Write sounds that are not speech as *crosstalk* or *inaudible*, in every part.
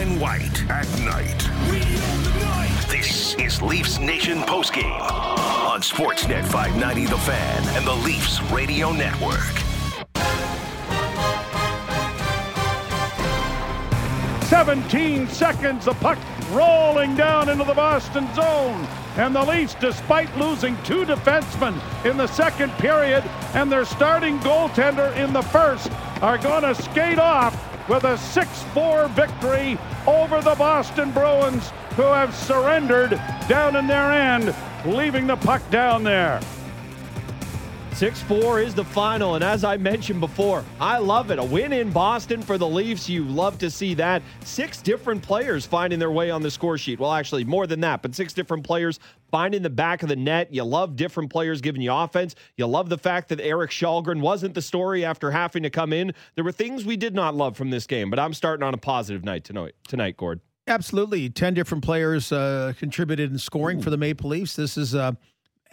and white at night. This is Leafs Nation postgame on Sportsnet 590 The Fan and the Leafs Radio Network. Seventeen seconds, the puck rolling down into the Boston zone. And the Leafs, despite losing two defensemen in the second period and their starting goaltender in the first, are going to skate off with a 6 4 victory over the Boston Bruins, who have surrendered down in their end, leaving the puck down there. 6 4 is the final. And as I mentioned before, I love it. A win in Boston for the Leafs. You love to see that. Six different players finding their way on the score sheet. Well, actually, more than that, but six different players finding the back of the net. You love different players giving you offense. You love the fact that Erik Källgren wasn't the story after having to come in. There were things we did not love from this game, but I'm starting on a positive night tonight, tonight Gord. Absolutely. 10 different players uh, contributed in scoring Ooh. for the Maple Leafs. This is. Uh,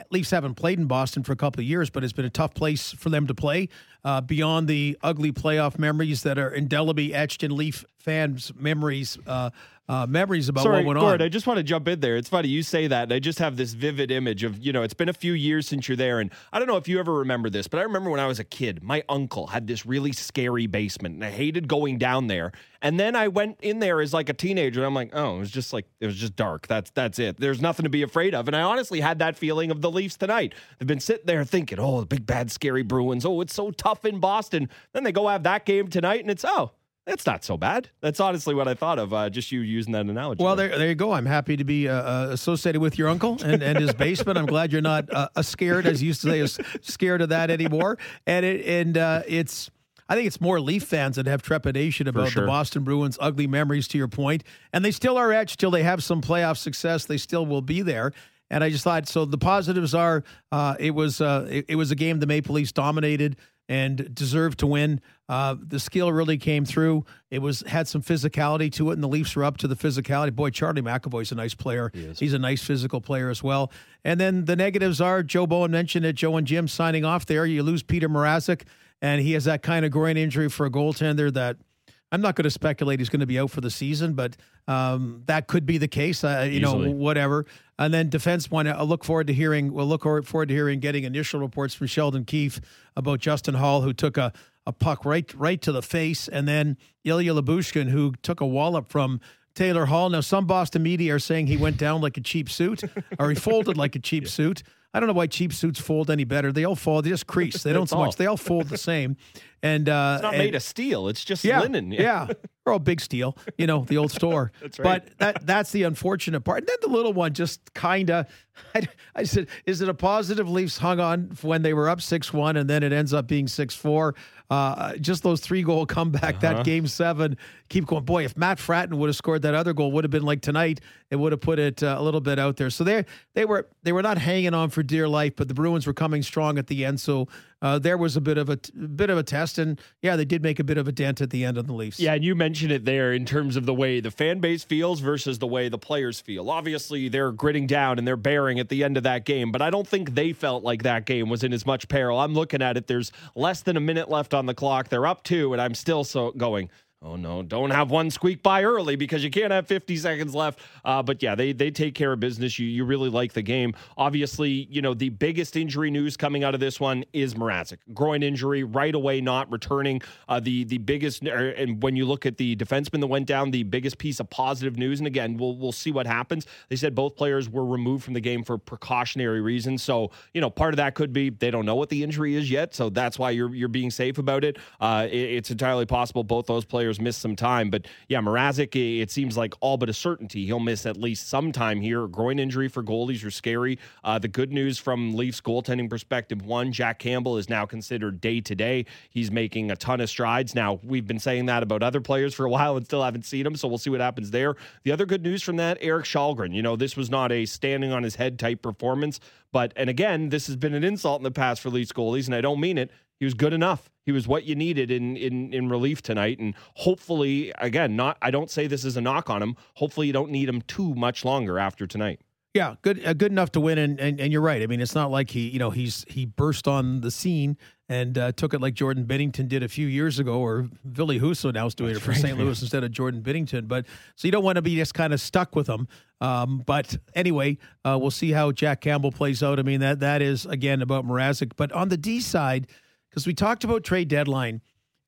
Leafs haven't played in Boston for a couple of years, but it's been a tough place for them to play. Uh, beyond the ugly playoff memories that are indelibly etched in Leaf fans' memories, uh, uh, memories about Sorry, what went Gord, on. I just want to jump in there. It's funny you say that. And I just have this vivid image of, you know, it's been a few years since you're there. And I don't know if you ever remember this, but I remember when I was a kid, my uncle had this really scary basement and I hated going down there. And then I went in there as like a teenager and I'm like, oh, it was just like, it was just dark. That's, that's it. There's nothing to be afraid of. And I honestly had that feeling of the Leafs tonight. They've been sitting there thinking, oh, the big, bad, scary Bruins. Oh, it's so tough in Boston. Then they go have that game tonight and it's, oh, that's not so bad. That's honestly what I thought of. Uh, just you using that analogy. Well, there, there you go. I'm happy to be uh, uh associated with your uncle and, and his basement. I'm glad you're not uh, scared, as you used to say, as scared of that anymore. And it, and uh, it's. I think it's more Leaf fans that have trepidation about sure. the Boston Bruins' ugly memories. To your point, and they still are etched till they have some playoff success. They still will be there. And I just thought so. The positives are uh, it was uh, it, it, was a game the Maple Leafs dominated and deserved to win. Uh, the skill really came through. It was had some physicality to it, and the Leafs were up to the physicality. Boy, Charlie McAvoy's a nice player. He He's a nice physical player as well. And then the negatives are Joe Bowen mentioned it. Joe and Jim signing off there. You lose Peter Mrazek, and he has that kind of groin injury for a goaltender that – I'm not going to speculate he's going to be out for the season, but um, that could be the case. Uh, you Easily. know, whatever. And then defense one, I look forward to hearing. We'll look forward to hearing getting initial reports from Sheldon Keefe about Justin Holl, who took a, a puck right right to the face, and then Ilya Lyubushkin, who took a wallop from Taylor Hall. Now, some Boston media are saying he went down like a cheap suit, or he folded like a cheap yeah. suit. I don't know why cheap suits fold any better. They all fold. They just crease. *laughs* They don't so much. They all fold the same. And uh, it's not and, made of steel. It's just yeah, linen. *laughs* Yeah. yeah. Or a big steel, you know, the old store. *laughs* that's right. But that that's the unfortunate part. And then the little one just kind of, *laughs* I, I, said, is it a positive Leafs hung on when they were up 6 1 and then it ends up being 6 4? Uh, just those three goal comeback, uh-huh. that game seven, keep going. Boy, if Matt Fratton would have scored that other goal, would have been like tonight. It would have put it uh, a little bit out there. So they they were they were not hanging on for dear life, but the Bruins were coming strong at the end. So uh, there was a bit of a bit of a test, and yeah, they did make a bit of a dent at the end of the Leafs. Yeah, and you mentioned it there in terms of the way the fan base feels versus the way the players feel. Obviously, they're gritting down and they're bearing at the end of that game, but I don't think they felt like that game was in as much peril. I'm looking at it. There's less than a minute left on the clock. They're up two, and I'm still so going Oh no! Don't have one squeak by early because you can't have 50 seconds left. Uh, but yeah, they they take care of business. You you really like the game. Obviously, you know the biggest injury news coming out of this one is Mrazek groin injury right away, not returning. Uh, the the biggest er, and when you look at the defenseman that went down, the biggest piece of positive news. And again, we'll we'll see what happens. They said both players were removed from the game for precautionary reasons. So you know part of that could be they don't know what the injury is yet. So that's why you're you're being safe about it. Uh, it it's entirely possible both those players players miss some time. But yeah, Mrazek, it seems like all but a certainty he'll miss at least some time here. Groin injury for goalies are scary. Uh, the good news from Leafs goaltending perspective one, Jack Campbell is now considered day to day. He's making a ton of strides. Now, we've been saying that about other players for a while and still haven't seen him, so we'll see what happens there. The other good news from that, Erik Källgren. You know, this was not a standing on his head type performance, but, and again, this has been an insult in the past for Leafs goalies, and I don't mean it. He was good enough. He was what you needed in in in relief tonight, and hopefully, again, not. I don't say this is a knock on him. Hopefully, you don't need him too much longer after tonight. Yeah, good uh, good enough to win, and, and and you're right. I mean, it's not like he you know he's he burst on the scene and uh, took it like Jordan Binnington did a few years ago, or Ville Husso now is doing That's it for right, St. Louis *laughs* instead of Jordan Binnington. But so you don't want to be just kind of stuck with him. Um, but anyway, uh, we'll see how Jack Campbell plays out. I mean that that is again about Mrazek, but on the D side, because we talked about trade deadline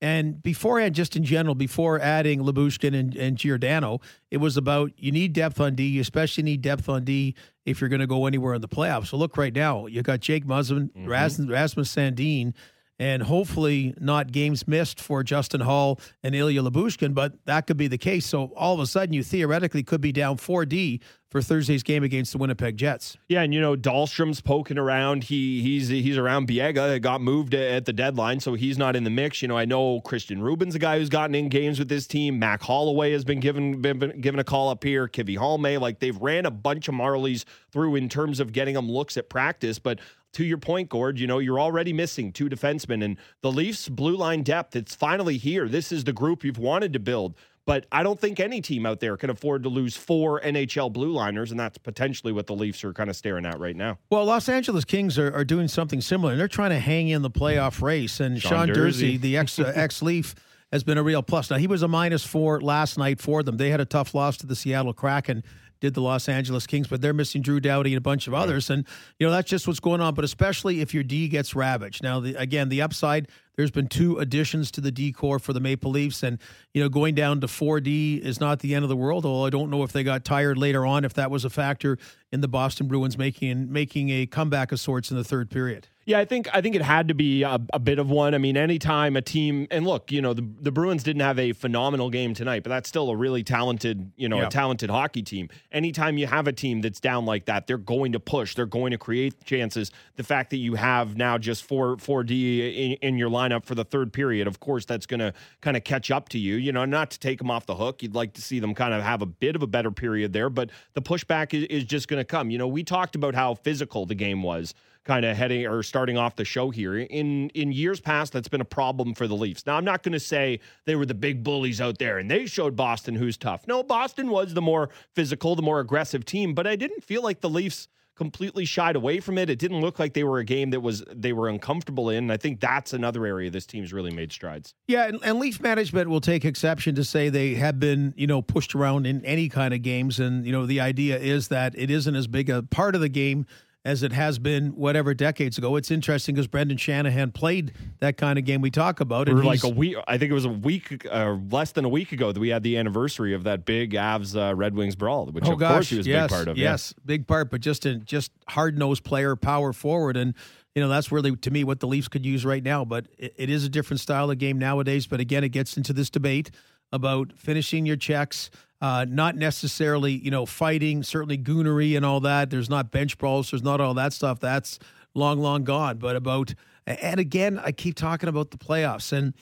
and beforehand, just in general, before adding Lyubushkin and, and Giordano, it was about you need depth on D. You especially need depth on D if you're going to go anywhere in the playoffs. So look right now, you got Jake Muzzin, mm-hmm. Rasmus, Rasmus Sandin, and hopefully not games missed for Justin Holl and Ilya Lyubushkin, but that could be the case. So all of a sudden, you theoretically could be down 4D for Thursday's game against the Winnipeg Jets. Yeah, and you know Dahlstrom's poking around. He he's he's around Biega. Got moved at the deadline, so he's not in the mix. You know, I know Christian Rubin's a guy who's gotten in games with this team. Mac Hollowell has been given been, been given a call up here. Kivi Hallmay, like they've ran a bunch of Marlies through in terms of getting them looks at practice, but to your point, Gord, you know, you're already missing two defensemen and the Leafs blue line depth, it's finally here. This is the group you've wanted to build. But I don't think any team out there can afford to lose four NHL blue liners, and that's potentially what the Leafs are kind of staring at right now. Well, Los Angeles Kings are, are doing something similar, and they're trying to hang in the playoff race. And Sean, Sean Durzi, the ex uh, *laughs* ex Leaf, has been a real plus. Now he was a minus four last night for them. They had a tough loss to the Seattle Kraken did the Los Angeles Kings, but they're missing Drew Doughty and a bunch of others. And, you know, that's just what's going on. But especially if your D gets ravaged. Now, the, again, the upside, there's been two additions to the D core for the Maple Leafs. And, you know, going down to 4D is not the end of the world, although I don't know if they got tired later on, if that was a factor in the Boston Bruins making, making a comeback of sorts in the third period. Yeah, I think I think it had to be a, a, bit of one. I mean, anytime a team and look, you know, the, the Bruins didn't have a phenomenal game tonight, but that's still a really talented, you know, yeah. a talented hockey team. Anytime you have a team that's down like that, they're going to push, they're going to create chances. The fact that you have now just four four D in, in your lineup for the third period, of course, that's going to kind of catch up to you. You know, not to take them off the hook. You'd like to see them kind of have a bit of a better period there, but the pushback is, is just going to come. You know, we talked about how physical the game was kind of heading or starting off the show here. In in years past, that's been a problem for the Leafs. Now, I'm not going to say they were the big bullies out there and they showed Boston who's tough. No, Boston was the more physical, the more aggressive team, but I didn't feel like the Leafs completely shied away from it. It didn't look like they were a game that was they were uncomfortable in. I think that's another area this team's really made strides. Yeah, and, and, Leaf management will take exception to say they have been, you know, pushed around in any kind of games. And, you know, the idea is that it isn't as big a part of the game as it has been whatever decades ago. It's interesting because Brendan Shanahan played that kind of game we talk about. And like a week, I think it was a week, uh, less than a week ago that we had the anniversary of that big Avs uh, Red Wings brawl, which oh, of gosh, course he was yes, a big part of. Yes, yeah. big part, but just a just hard nosed player, power forward, and you know that's really to me what the Leafs could use right now. But it, it is a different style of game nowadays. But again, it gets into this debate about finishing your checks. Uh, not necessarily, you know, fighting, certainly goonery and all that. There's not bench brawls. There's not all that stuff. That's long, long gone. But about, and again, I keep talking about the playoffs. And,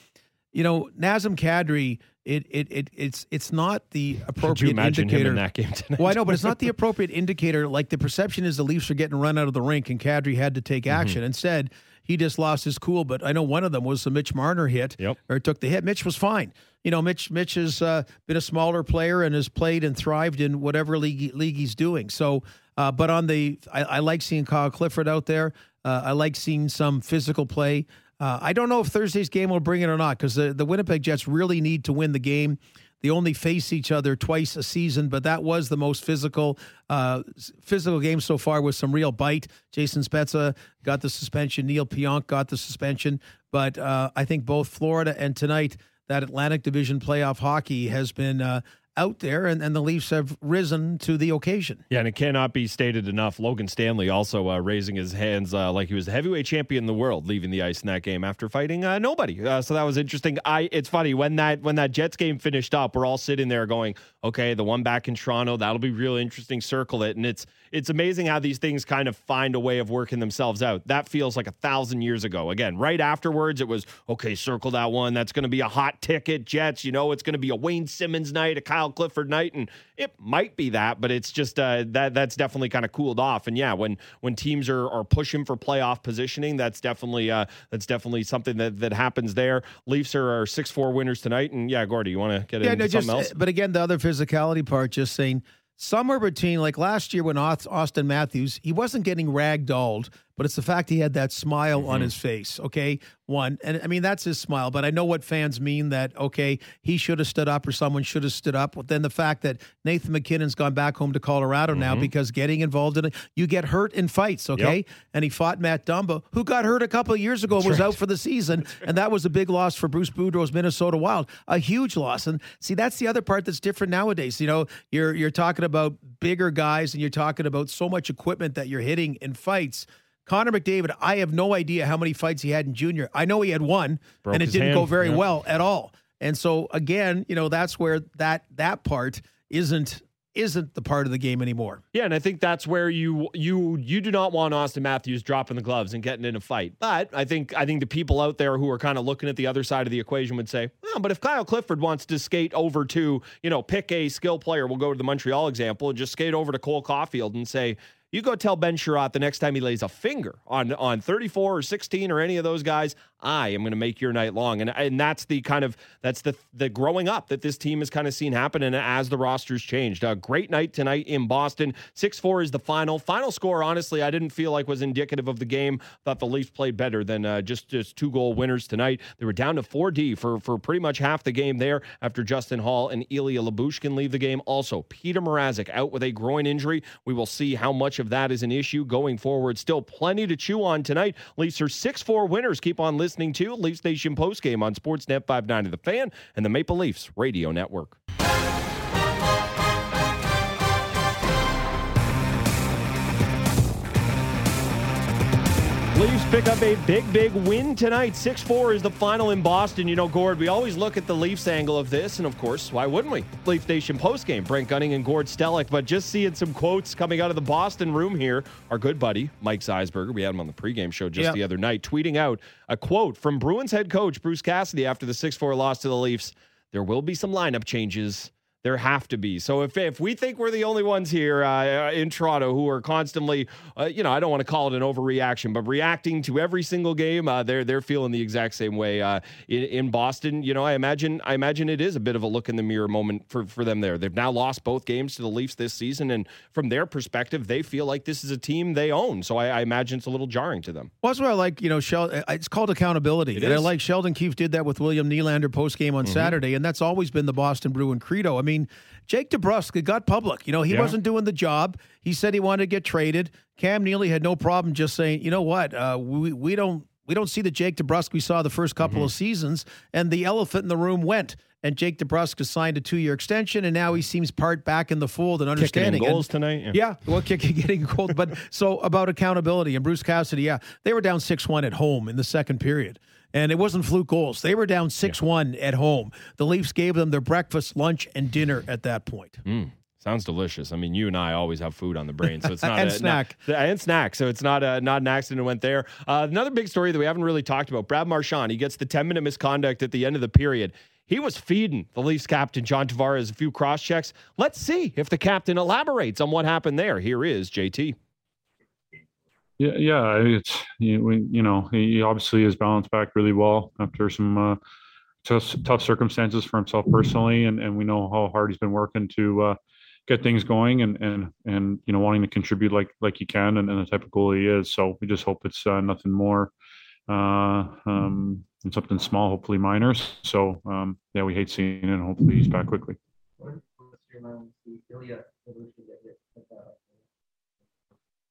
you know, Nazem Kadri, it, it, it it's it's not the appropriate indicator Him in that game tonight. well, I know, but it's not the appropriate indicator. Like the perception is the Leafs are getting run out of the rink, and Kadri had to take mm-hmm. action. Mm-hmm. Instead, he just lost his cool. But I know one of them was the Mitch Marner hit, yep. or took the hit. Mitch was fine. You know, Mitch Mitch has uh, been a smaller player and has played and thrived in whatever league league he's doing. So, uh, but on the, I, I, like seeing Kyle Clifford out there. Uh, I like seeing some physical play. Uh, I don't know if Thursday's game will bring it or not because the, the Winnipeg Jets really need to win the game. They only face each other twice a season, but that was the most physical uh, physical game so far with some real bite. Jason Spezza got the suspension. Neil Pionk got the suspension. But uh, I think both Florida and tonight, that Atlantic Division playoff hockey has been uh, out there, and, and the Leafs have risen to the occasion. Yeah, and it cannot be stated enough. Logan Stanley also uh, raising his hands uh, like he was the heavyweight champion in the world, leaving the ice in that game after fighting uh, nobody. Uh, so that was interesting. I it's funny when that when that Jets game finished up, we're all sitting there going, okay, the one back in Toronto, that'll be real interesting. Circle it, and it's it's amazing how these things kind of find a way of working themselves out. That feels like a thousand years ago. Again, right afterwards, it was okay. Circle that one. That's going to be a hot ticket. Jets, you know, it's going to be a Wayne Simmonds night, a Kyle Clifford night, and it might be that, but it's just uh, that that's definitely kind of cooled off. And yeah, when when teams are are pushing for playoff positioning, that's definitely uh, that's definitely something that that happens there. Leafs are, are six four winners tonight, and yeah, Gordy, you want to get yeah, into no, something just, else? But again, the other physicality part, just saying somewhere between like last year when Auston Matthews, he wasn't getting ragdolled, but it's the fact he had that smile mm-hmm. on his face. Okay, one, and I mean that's his smile. But I know what fans mean that okay, he should have stood up or someone should have stood up. But then the fact that Nathan MacKinnon's gone back home to Colorado mm-hmm. now because getting involved in it, you get hurt in fights. Okay, yep. and he fought Matt Dumba, who got hurt a couple of years ago, that's was right. out for the season, right. and that was a big loss for Bruce Boudreau's Minnesota Wild, a huge loss. And see, that's the other part that's different nowadays. You know, you're you're talking about bigger guys and you're talking about so much equipment that you're hitting in fights. Connor McDavid, I have no idea how many fights he had in junior. I know he had one, Broke and it didn't hand. go very yeah. well at all. And so again, you know, that's where that that part isn't isn't the part of the game anymore. Yeah, and I think that's where you you you do not want Auston Matthews dropping the gloves and getting in a fight. But I think I think the people out there who are kind of looking at the other side of the equation would say, well, but if Kyle Clifford wants to skate over to, you know, pick a skill player, we'll go to the Montreal example and just skate over to Cole Caufield and say, you go tell Ben Chiarot the next time he lays a finger on on 34 or 16 or any of those guys, I am going to make your night long. And and that's the kind of that's the the growing up that this team has kind of seen happen and as the rosters changed. A great night tonight in Boston. 6-4 is the final. Final score honestly, I didn't feel like was indicative of the game. Thought the Leafs played better than uh, just just two goal winners tonight. They were down to 4D for for pretty much half the game there after Justin Holl and Ilya Lyubushkin leave the game. Also, Peter Mrazek out with a groin injury. We will see how much of that is an issue going forward. Still plenty to chew on tonight. Leafs are 6 4 winners. Keep on listening to Leafs Nation postgame on Sportsnet 590 The Fan and the Maple Leafs Radio Network. Leafs pick up a big, big win tonight. 6 4 is the final in Boston. You know, Gord, we always look at the Leafs angle of this, and of course, why wouldn't we? Leaf Nation postgame, Brent Gunning and Gord Stellick. But just seeing some quotes coming out of the Boston room here, our good buddy, Mike Zeisberger, we had him on the pregame show just yep. the other night, tweeting out a quote from Bruins head coach Bruce Cassidy after the 6 4 loss to the Leafs. There will be some lineup changes there have to be. So if, if we think we're the only ones here uh, in Toronto who are constantly, uh, you know, I don't want to call it an overreaction, but reacting to every single game, uh, they're they're feeling the exact same way uh, in, in, Boston. You know, I imagine I imagine it is a bit of a look in the mirror moment for for them there. They've now lost both games to the Leafs this season, and from their perspective, they feel like this is a team they own. So I, I imagine it's a little jarring to them. Well, that's what I like. You know, Shel- uh, it's called accountability, it and is. I like Sheldon Keefe did that with William Nylander post game on mm-hmm. Saturday, and that's always been the Boston Bruin credo. I mean. Jake DeBrusk, it got public. You know, he yeah. wasn't doing the job. He said he wanted to get traded. Cam Neely had no problem just saying, you know what, uh, we we don't we don't see the Jake DeBrusk we saw the first couple mm-hmm. of seasons, and the elephant in the room went. And Jake DeBrusk has signed a two-year extension, and now he seems part back in the fold and understanding. Kicking goals and, tonight, yeah. yeah. well, kicking, *laughs* getting goals. But so about accountability and Bruce Cassidy, yeah, they were down six-one at home in the second period and it wasn't fluke goals. They were down 6 1 at home. The Leafs gave them their breakfast, lunch, and dinner at that point. Mm. Sounds delicious. I mean, you and I always have food on the brain, so it's *laughs* not and a, snack not, *laughs* and snack. So it's not a, not an accident. Went there. Uh, another big story that we haven't really talked about: Brad Marchand. He gets the ten minute misconduct at the end of the period. He was feeding the Leafs captain John Tavares a few cross checks. Let's see if the captain elaborates on what happened there. Here is JT. Yeah, yeah, it's you, you know he obviously has balanced back really well after some uh, tough, tough circumstances for himself personally, and, and we know how hard he's been working to uh, get things going and and and you know wanting to contribute like like he can and, and the type of goal he is. So we just hope it's uh, nothing more uh, um, and something small, hopefully minor. So um, yeah, we hate seeing it, and hopefully he's back quickly.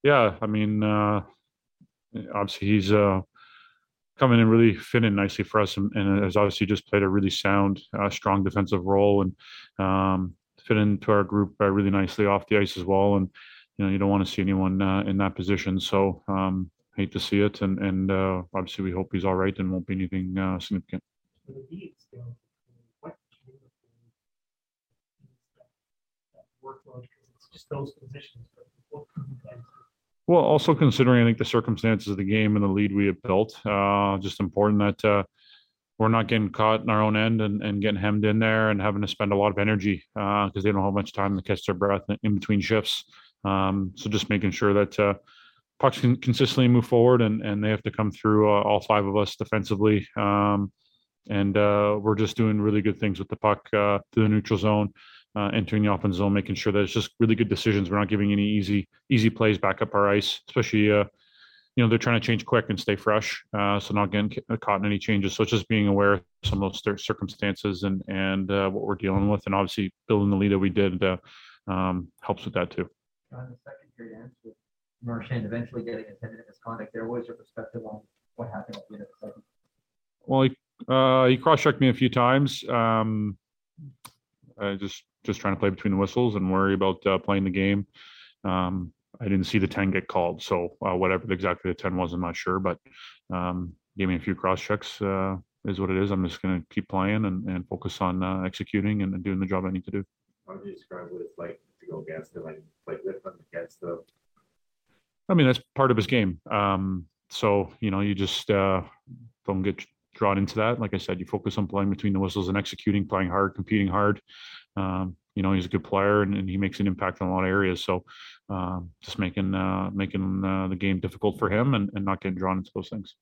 Yeah, I mean, uh, obviously he's uh, coming in really fitting nicely for us, and, and, has obviously just played a really sound, uh, strong defensive role, and um, fit into our group uh, really nicely off the ice as well. And you know, you don't want to see anyone uh, in that position, so um, hate to see it, and and uh, obviously we hope he's all right and won't be anything uh, significant. Workload because it's just those positions. But well, also considering I think the circumstances of the game and the lead we have built, uh, just important that uh, we're not getting caught in our own end and, and getting hemmed in there and having to spend a lot of energy because uh, they don't have much time to catch their breath in between shifts. Um, so just making sure that uh, pucks can consistently move forward and, and they have to come through uh, all five of us defensively. Um, and uh, we're just doing really good things with the puck through the neutral zone uh, entering the offense zone, making sure that it's just really good decisions. We're not giving any easy easy plays back up our ice, especially uh, you know they're trying to change quick and stay fresh, uh, so not getting caught in any changes. So it's just being aware of some of those circumstances and and uh, what we're dealing with, and obviously building the lead that we did uh, um, helps with that too. On the second period, ends with Marchand eventually getting attended misconduct, there was your perspective on what happened at the end of the second. Well, he uh, he cross-checked me a few times. Um, I just just trying to play between the whistles and worry about uh, playing the game. Um, I didn't see the 10 get called. So uh, whatever exactly the 10 was, I'm not sure, but um, gave me a few cross checks uh, is what it is. I'm just going to keep playing and, and focus on uh, executing and doing the job I need to do. How do you describe what it's like to go against him and play with him against them? I mean, that's part of his game. Um, so, you know, you just uh, don't get drawn into that. Like I said, you focus on playing between the whistles and executing, playing hard, competing hard. Um, you know, he's a good player and, and, he makes an impact in a lot of areas. So um, just making uh, making uh, the game difficult for him and, and not getting drawn into those things.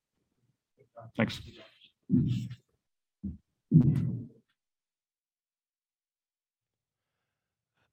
Thanks.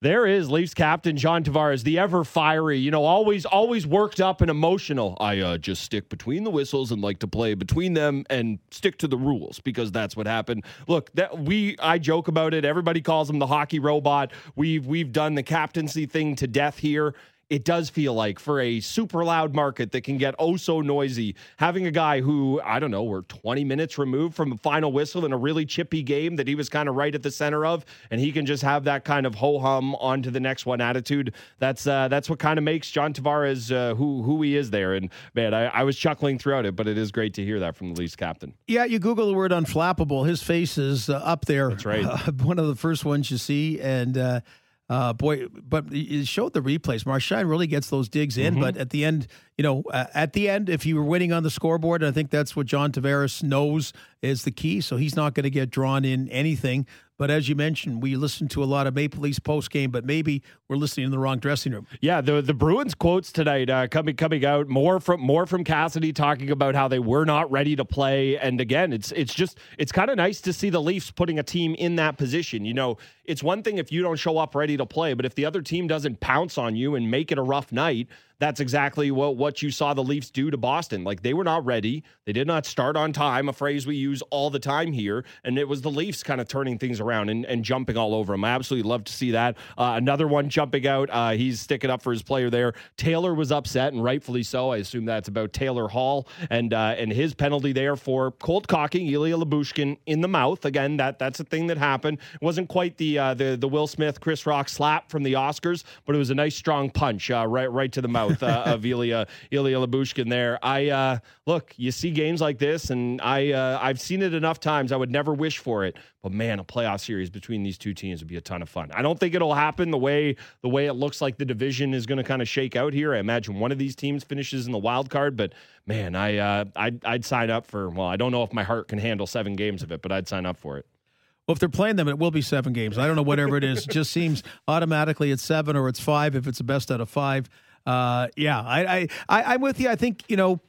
There is Leafs captain John Tavares, the ever fiery, you know, always always worked up and emotional. I uh, just stick between the whistles and like to play between them and stick to the rules because that's what happened. Look, that we I joke about it. Everybody calls him the hockey robot. We've we've done the captaincy thing to death here it does feel like for a super loud market that can get oh so noisy, having a guy who, I don't know, we're 20 minutes removed from a final whistle in a really chippy game that he was kind of right at the center of, and he can just have that kind of ho hum on to the next one attitude. That's uh, that's what kind of makes John Tavares uh, who who he is there. And man, I, I, was chuckling throughout it, but it is great to hear that from the Leafs captain. Yeah, you Google the word unflappable. His face is uh, up there. That's right. *laughs* one of the first ones you see. And, uh, uh, boy, but it showed the replays. Marchand really gets those digs in, mm-hmm. but at the end, you know, uh, at the end, if you were winning on the scoreboard, I think that's what John Tavares knows is the key. So he's not going to get drawn in anything. But as you mentioned, we listened to a lot of Maple Leafs post game, but maybe we're listening in the wrong dressing room. Yeah, the the Bruins quotes tonight uh, coming coming out more from more from Cassidy talking about how they were not ready to play, and again, it's it's just it's kind of nice to see the Leafs putting a team in that position. You know, it's one thing if you don't show up ready to play, but if the other team doesn't pounce on you and make it a rough night, that's exactly what, what you saw the Leafs do to Boston. Like they were not ready. They did not start on time, a phrase we use all the time here. And it was the Leafs kind of turning things around and, and jumping all over them. I absolutely love to see that. Uh, another one jumping out. Uh, he's sticking up for his player there. Taylor was upset, and rightfully so. I assume that's about Taylor Hall and uh, and his penalty there for cold cocking Ilya Lyubushkin in the mouth. Again, that that's a thing that happened. It wasn't quite the uh, the the Will Smith Chris Rock slap from the Oscars, but it was a nice strong punch uh, right right to the mouth mouth uh, of Ilya Ilya Lyubushkin. there. I uh, look, you see games like this, and I uh, I've seen it enough times. I would never wish for it, but man, a playoff series between these two teams would be a ton of fun. I don't think it'll happen the way the way it looks like the division is going to kind of shake out here. I imagine one of these teams finishes in the wild card, but man, I uh, I'd, I'd sign up for. Well, I don't know if my heart can handle seven games of it, but I'd sign up for it. Well, if they're playing them, it will be seven games. I don't know, whatever it is. It just seems automatically it's seven or it's five if it's the best out of five uh, yeah, I, I, I, am with you. I think you know.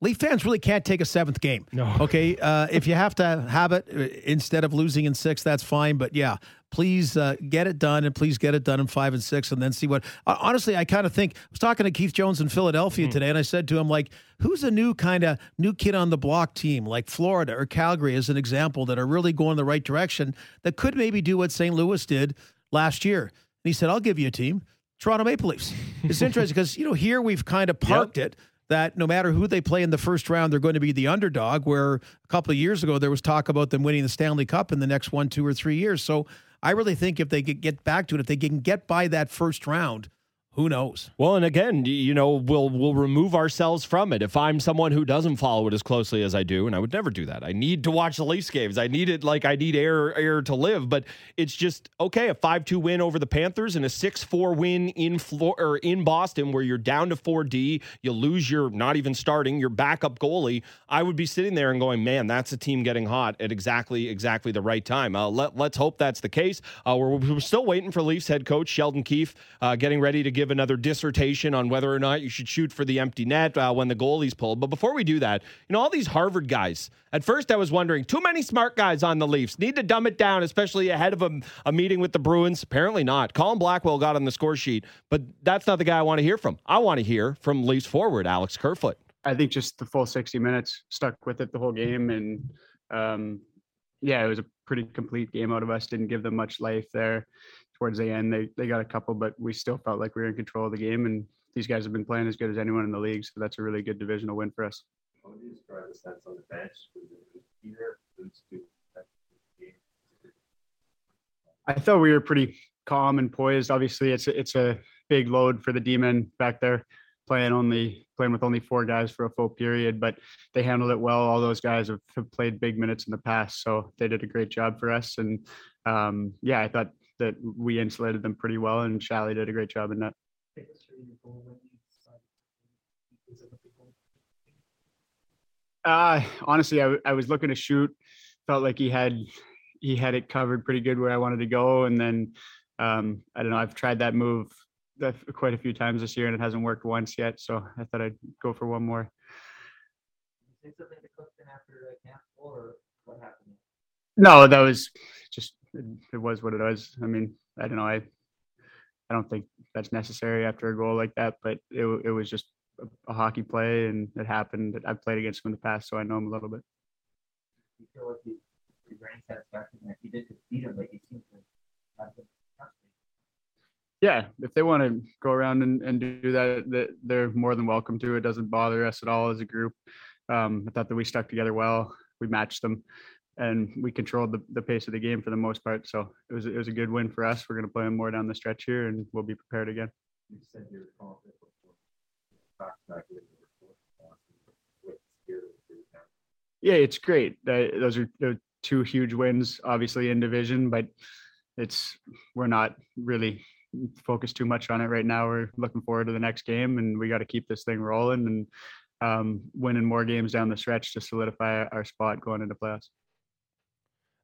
Leaf fans really can't take a seventh game. No. *laughs* Okay. Uh, if you have to have it uh, instead of losing in six, that's fine. But yeah, please uh, get it done and please get it done in five and six and then see what. Uh, honestly, I kind of think I was talking to Keith Jones in Philadelphia mm. today and I said to him, like, who's a new kind of new kid on the block team like Florida or Calgary as an example that are really going the right direction that could maybe do what St. Louis did last year? And he said, I'll give you a team. Toronto Maple Leafs. It's interesting because, you know, here we've kind of parked yep. it that no matter who they play in the first round, they're going to be the underdog. Where a couple of years ago, there was talk about them winning the Stanley Cup in the next one, two, or three years. So I really think if they get back to it, if they can get by that first round, who knows? Well, and again, you know, we'll we'll remove ourselves from it. If I'm someone who doesn't follow it as closely as I do, and I would never do that. I need to watch the Leafs games. I need it like I need air air to live. But it's just okay. A five two win over the Panthers and a six four win in Flor- or in Boston, where you're down to four D. You lose your not even starting your backup goalie. I would be sitting there and going, man, that's a team getting hot at exactly exactly the right time. Uh, let let's hope that's the case. Uh, we're, we're still waiting for Leafs head coach Sheldon Keefe uh, getting ready to give give another dissertation on whether or not you should shoot for the empty net uh, when the goalie's pulled. But before we do that, you know, all these Harvard guys, at first I was wondering, too many smart guys on the Leafs. Need to dumb it down, especially ahead of a, a meeting with the Bruins. Apparently not. Colin Blackwell got on the score sheet, but that's not the guy I want to hear from. I want to hear from Leafs forward, Alex Kerfoot. I think just the full 60 minutes stuck with it the whole game. And um, yeah, it was a pretty complete game out of us. Didn't give them much life there towards the end. They they got a couple, but we still felt like we were in control of the game. And these guys have been playing as good as anyone in the league, so that's a really good divisional win for us. Would you describe the sense on the bench? Either I thought we were pretty calm and poised. Obviously, it's a, it's a big load for the demon back there, playing only playing with only four guys for a full period, but they handled it well. All those guys have, have played big minutes in the past, so they did a great job for us. And um, yeah, I thought that we insulated them pretty well, and Shally did a great job in that. Uh, honestly, I, I was looking to shoot. Felt like he had he had it covered pretty good where I wanted to go, and then um, I don't know. I've tried that move quite a few times this year, and it hasn't worked once yet. So I thought I'd go for one more. No, that was just it, it was what it was. I mean, I don't know. I I don't think that's necessary after a goal like that, but it it was just a, a hockey play, and it happened. I've played against him in the past, so I know him a little bit. You feel like you, you satisfaction that you did beat him, but you seem to have yeah, if they want to go around and, and do that, that, they're more than welcome to. It doesn't bother us at all as a group. Um, I thought that we stuck together well. We matched them, and we controlled the, the pace of the game for the most part. So it was it was a good win for us. We're going to play them more down the stretch here, and we'll be prepared again. You said you're confident yeah, it's great. Uh, those are two huge wins, obviously in division, but it's we're not really focus too much on it right now. We're looking forward to the next game, and we got to keep this thing rolling and um, winning more games down the stretch to solidify our spot going into playoffs.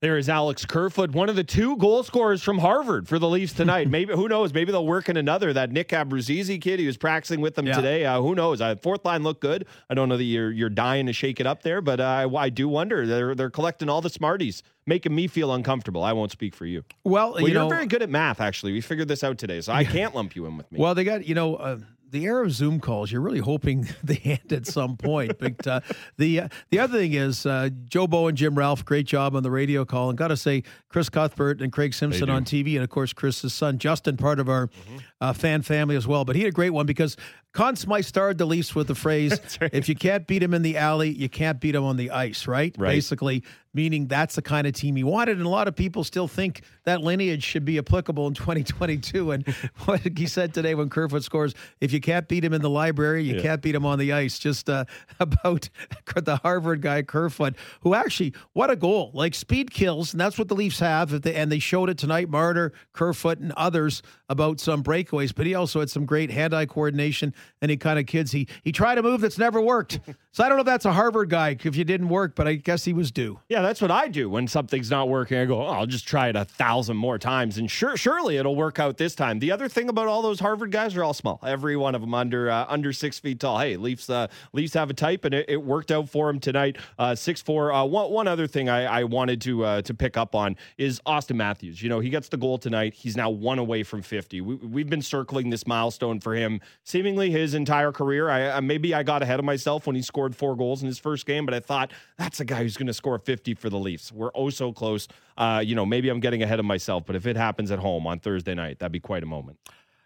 There is Alex Kerfoot, one of the two goal scorers from Harvard for the Leafs tonight. *laughs* Maybe who knows? Maybe they'll work in another. That Nick Abruzzese kid, he was practicing with them yeah. today. Uh, who knows? Uh, fourth line looked good. I don't know that you're you're dying to shake it up there, but uh, I do wonder. They're they're collecting all the smarties, making me feel uncomfortable. I won't speak for you. Well, well you are very good at math. Actually, we figured this out today, so I can't lump you in with me. Well, they got you know uh, the era of Zoom calls, you're really hoping *laughs* they end at some point. but uh, the uh, the other thing is uh, Joe and Jim Ralph, great job on the radio call, and got to say Chris Cuthbert and Craig Simpson on TV, and of course Chris's son Justin, part of our mm-hmm. Uh, fan family as well. But he had a great one because Conn Smythe started the Leafs with the phrase, *laughs* right. "If you can't beat him in the alley, you can't beat him on the ice." Right? right. Basically, meaning that's the kind of team he wanted. And a lot of people still think that lineage should be applicable in *laughs* 2022. And *laughs* what he said today when Kerfoot scores, if you can't beat him in the library, you yeah. can't beat him on the ice. Just uh, about the Harvard guy Kerfoot, who actually, what a goal! Like speed kills, and that's what the Leafs have. They, and they showed it tonight. Marner, Kerfoot, and others about some breakaways. But he also had some great hand-eye coordination any kind of kids. He he tried a move that's never worked. *laughs* so I don't know if that's a Harvard guy if you didn't work, but I guess he was due. Yeah, that's what I do when something's not working. I go, oh, I'll just try it a thousand more times, and sure, surely it'll work out this time. The other thing about all those Harvard guys are all small. Every one of them under uh, under six feet tall. Hey, Leafs uh, Leafs have a type, and it, it worked out for him tonight. Uh, six four. Uh, one one other thing I, I wanted to uh, to pick up on is Auston Matthews. You know, he gets the goal tonight. He's now one away from fifty. We, we've been circling this milestone for him seemingly his entire career. I, I, maybe I got ahead of myself when he scored four goals in his first game, but I thought that's a guy who's going to score 50 for the Leafs. We're oh so close. Uh, you know, maybe I'm getting ahead of myself, but if it happens at home on Thursday night, that'd be quite a moment.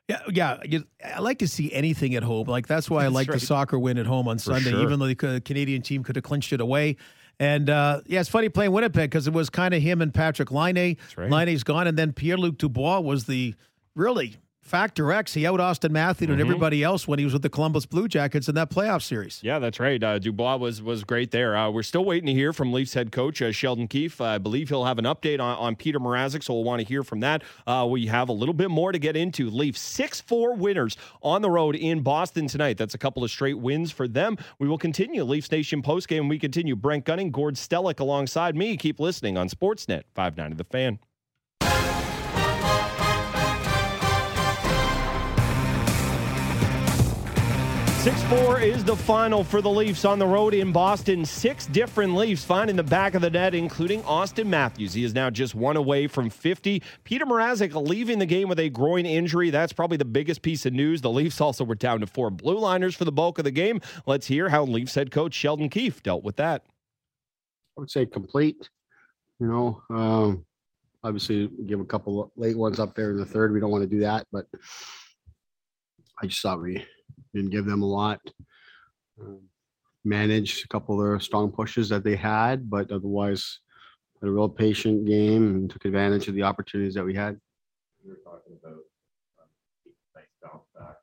Yeah, yeah. I like to see anything at home. Like that's why I *laughs* like right. the soccer win at home on For Sunday, sure. even though the Canadian team could have clinched it away. And uh, yeah, it's funny playing Winnipeg because it was kind of him and Patrik Laine. Right. Laine's gone, and then Pierre Luc Dubois was the really Factor X, he out Auston Matthew mm-hmm. and everybody else when he was with the Columbus Blue Jackets in that playoff series. Yeah, that's right. Uh, Dubois was was great there. Uh, we're still waiting to hear from Leafs head coach uh, Sheldon Keefe. I believe he'll have an update on, on Peter Mrazek, so we'll want to hear from that. Uh, we have a little bit more to get into. Leafs 6 4 winners on the road in Boston tonight. That's a couple of straight wins for them. We will continue Leafs Nation postgame. We continue. Brent Gunning, Gord Stellick alongside me. Keep listening on Sportsnet 590 The Fan. 6-4 is the final for the Leafs on the road in Boston. Six different Leafs finding the back of the net, including Auston Matthews. He is now just one away from 50. Peter Mrazek leaving the game with a groin injury. That's probably the biggest piece of news. The Leafs also were down to four blue liners for the bulk of the game. Let's hear how Leafs head coach Sheldon Keefe dealt with that. I would say complete. You know, um, obviously give a couple late ones up there in the third. We don't want to do that, but I just thought we didn't give them a lot. Um, managed a couple of their strong pushes that they had, but otherwise had a real patient game and took advantage of the opportunities that we had. We were talking about um, nice bounce back.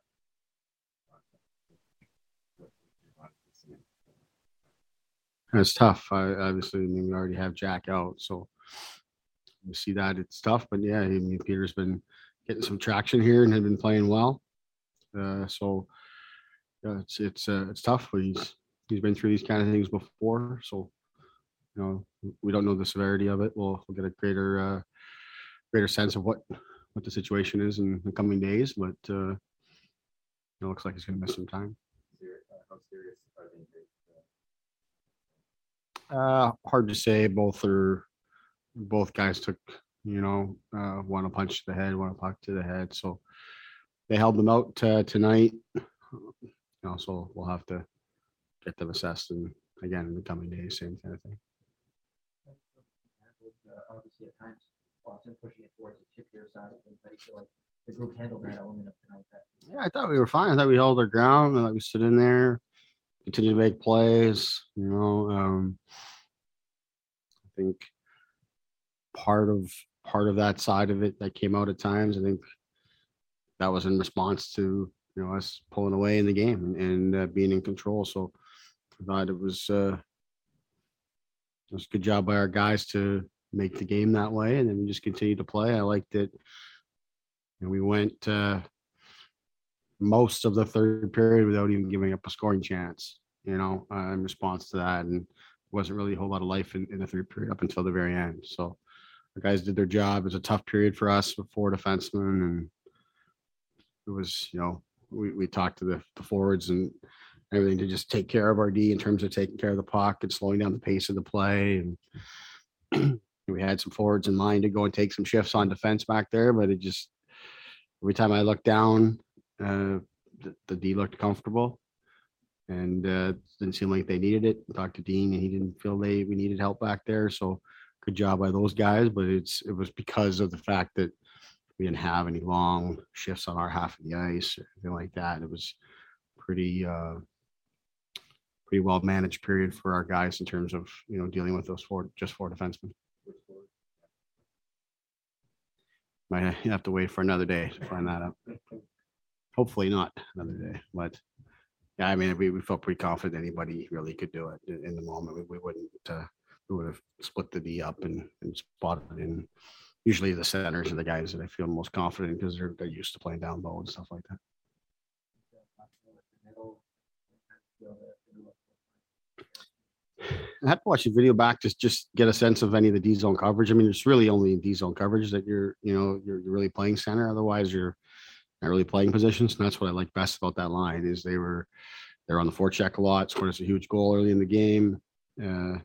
It's tough. I obviously, I mean, we already have Jack out, so we see that it's tough. But yeah, I mean, Peter's been getting some traction here and had been playing well. Uh, so yeah, it's it's uh, it's tough. He's he's been through these kind of things before, so you know we don't know the severity of it. We'll we'll get a greater uh, greater sense of what what the situation is in the coming days. But uh, it looks like he's going to miss some time. Uh, hard to say. Both are both guys took you know uh, one a punch to the head, one a puck to the head. So they held them out uh, tonight. You know, so we'll have to get them assessed and again in the coming days, same kind of thing. Obviously, at times, pushing it towards the chip here side of things, but you feel like the group handled that element of tonight. That Yeah, I thought we were fine. I thought we held our ground. I thought we stood in there, continued to make plays. You know, um, I think part of part of that side of it that came out at times. I think that was in response to you know us pulling away in the game and, uh, being in control. So I thought it was uh, it was a good job by our guys to make the game that way, and then we just continued to play. I liked it. And we went. Uh, most of the third period without even giving up a scoring chance, you know, uh, in response to that. And wasn't really a whole lot of life in, in the third period up until the very end. So the guys did their job. It was a tough period for us with four defensemen. And it was, you know, we, we talked to the, the forwards and everything to just take care of our D in terms of taking care of the puck and slowing down the pace of the play. And *clears throat* we had some forwards in mind to go and take some shifts on defense back there, but it just, every time I looked down, uh, the, the D looked comfortable and uh, didn't seem like they needed it. Talked to Dean and he didn't feel they we needed help back there. So good job by those guys. But it's it was because of the fact that we didn't have any long shifts on our half of the ice or anything like that. It was pretty uh, pretty well managed period for our guys in terms of you know dealing with those four just four defensemen. Might have to wait for another day to find that out hopefully not another day, but yeah, I mean, we, we felt pretty confident anybody really could do it in, the moment. We, we wouldn't, uh, we would have split the D up and, and spotted in. Usually the centers are the guys that I feel most confident because they're, they're used to playing down low and stuff like that. I had to watch the video back to just get a sense of any of the D zone coverage. I mean, it's really only in D zone coverage that you're, you know, you're, really playing center. Otherwise, you're not really playing positions. And that's what I like best about that line is they were they're on the forecheck a lot, scored us a huge goal early in the game. Uh,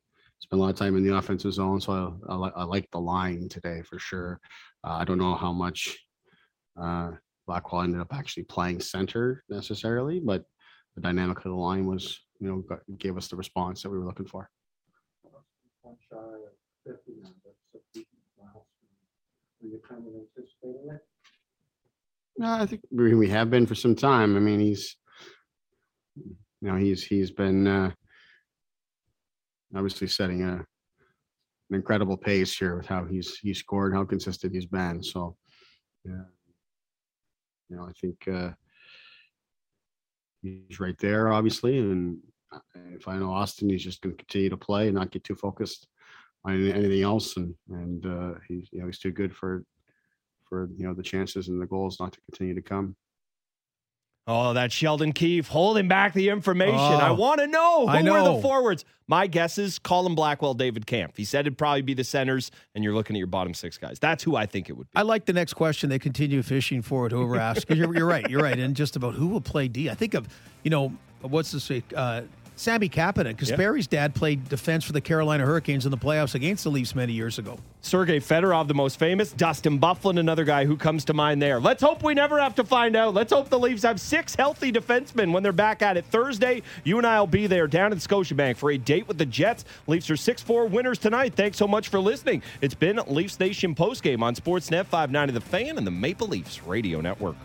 spent a lot of time in the offensive zone, so I, I, li- I like the line today for sure. Uh, I don't know how much uh, Blackwell ended up actually playing center necessarily, but the dynamic of the line was, you know, got, gave us the response that we were looking for. one shy of fifty now, but so decent miles. Were you kind of anticipating it? No, I think we, we have been for some time. I mean, he's, you know, he's he's been uh, obviously setting a an incredible pace here with how he's he's scored, how consistent he's been. So, yeah, you know, I think uh, he's right there, obviously. And if I know Austin, he's just going to continue to play and not get too focused on anything else. And and uh, he's you know he's too good for for you know the chances and the goals not to continue to come. Oh, that's Sheldon Keefe holding back the information. Oh, I want to know who I were the forwards. My guess is Colin Blackwell, David Kämpf. He said it'd probably be the centers, and you're looking at your bottom six guys. That's who I think it would be. I like the next question. They continue fishing for it. Whoever asks, you're, you're right. You're right. And just about who will play D. I think of, you know, what's this? Uh, Sami Kapanen, because Yeah. Barry's dad played defense for the Carolina Hurricanes in the playoffs against the Leafs many years ago. Sergei Fedorov, the most famous. Dustin Byfuglien, another guy who comes to mind there. Let's hope we never have to find out. Let's hope the Leafs have six healthy defensemen when they're back at it Thursday. You and I will be there down at the Scotiabank for a date with the Jets. Leafs are 6 4 winners tonight. Thanks so much for listening. It's been Leafs Nation postgame on Sportsnet 590 The Fan and the Maple Leafs Radio Network.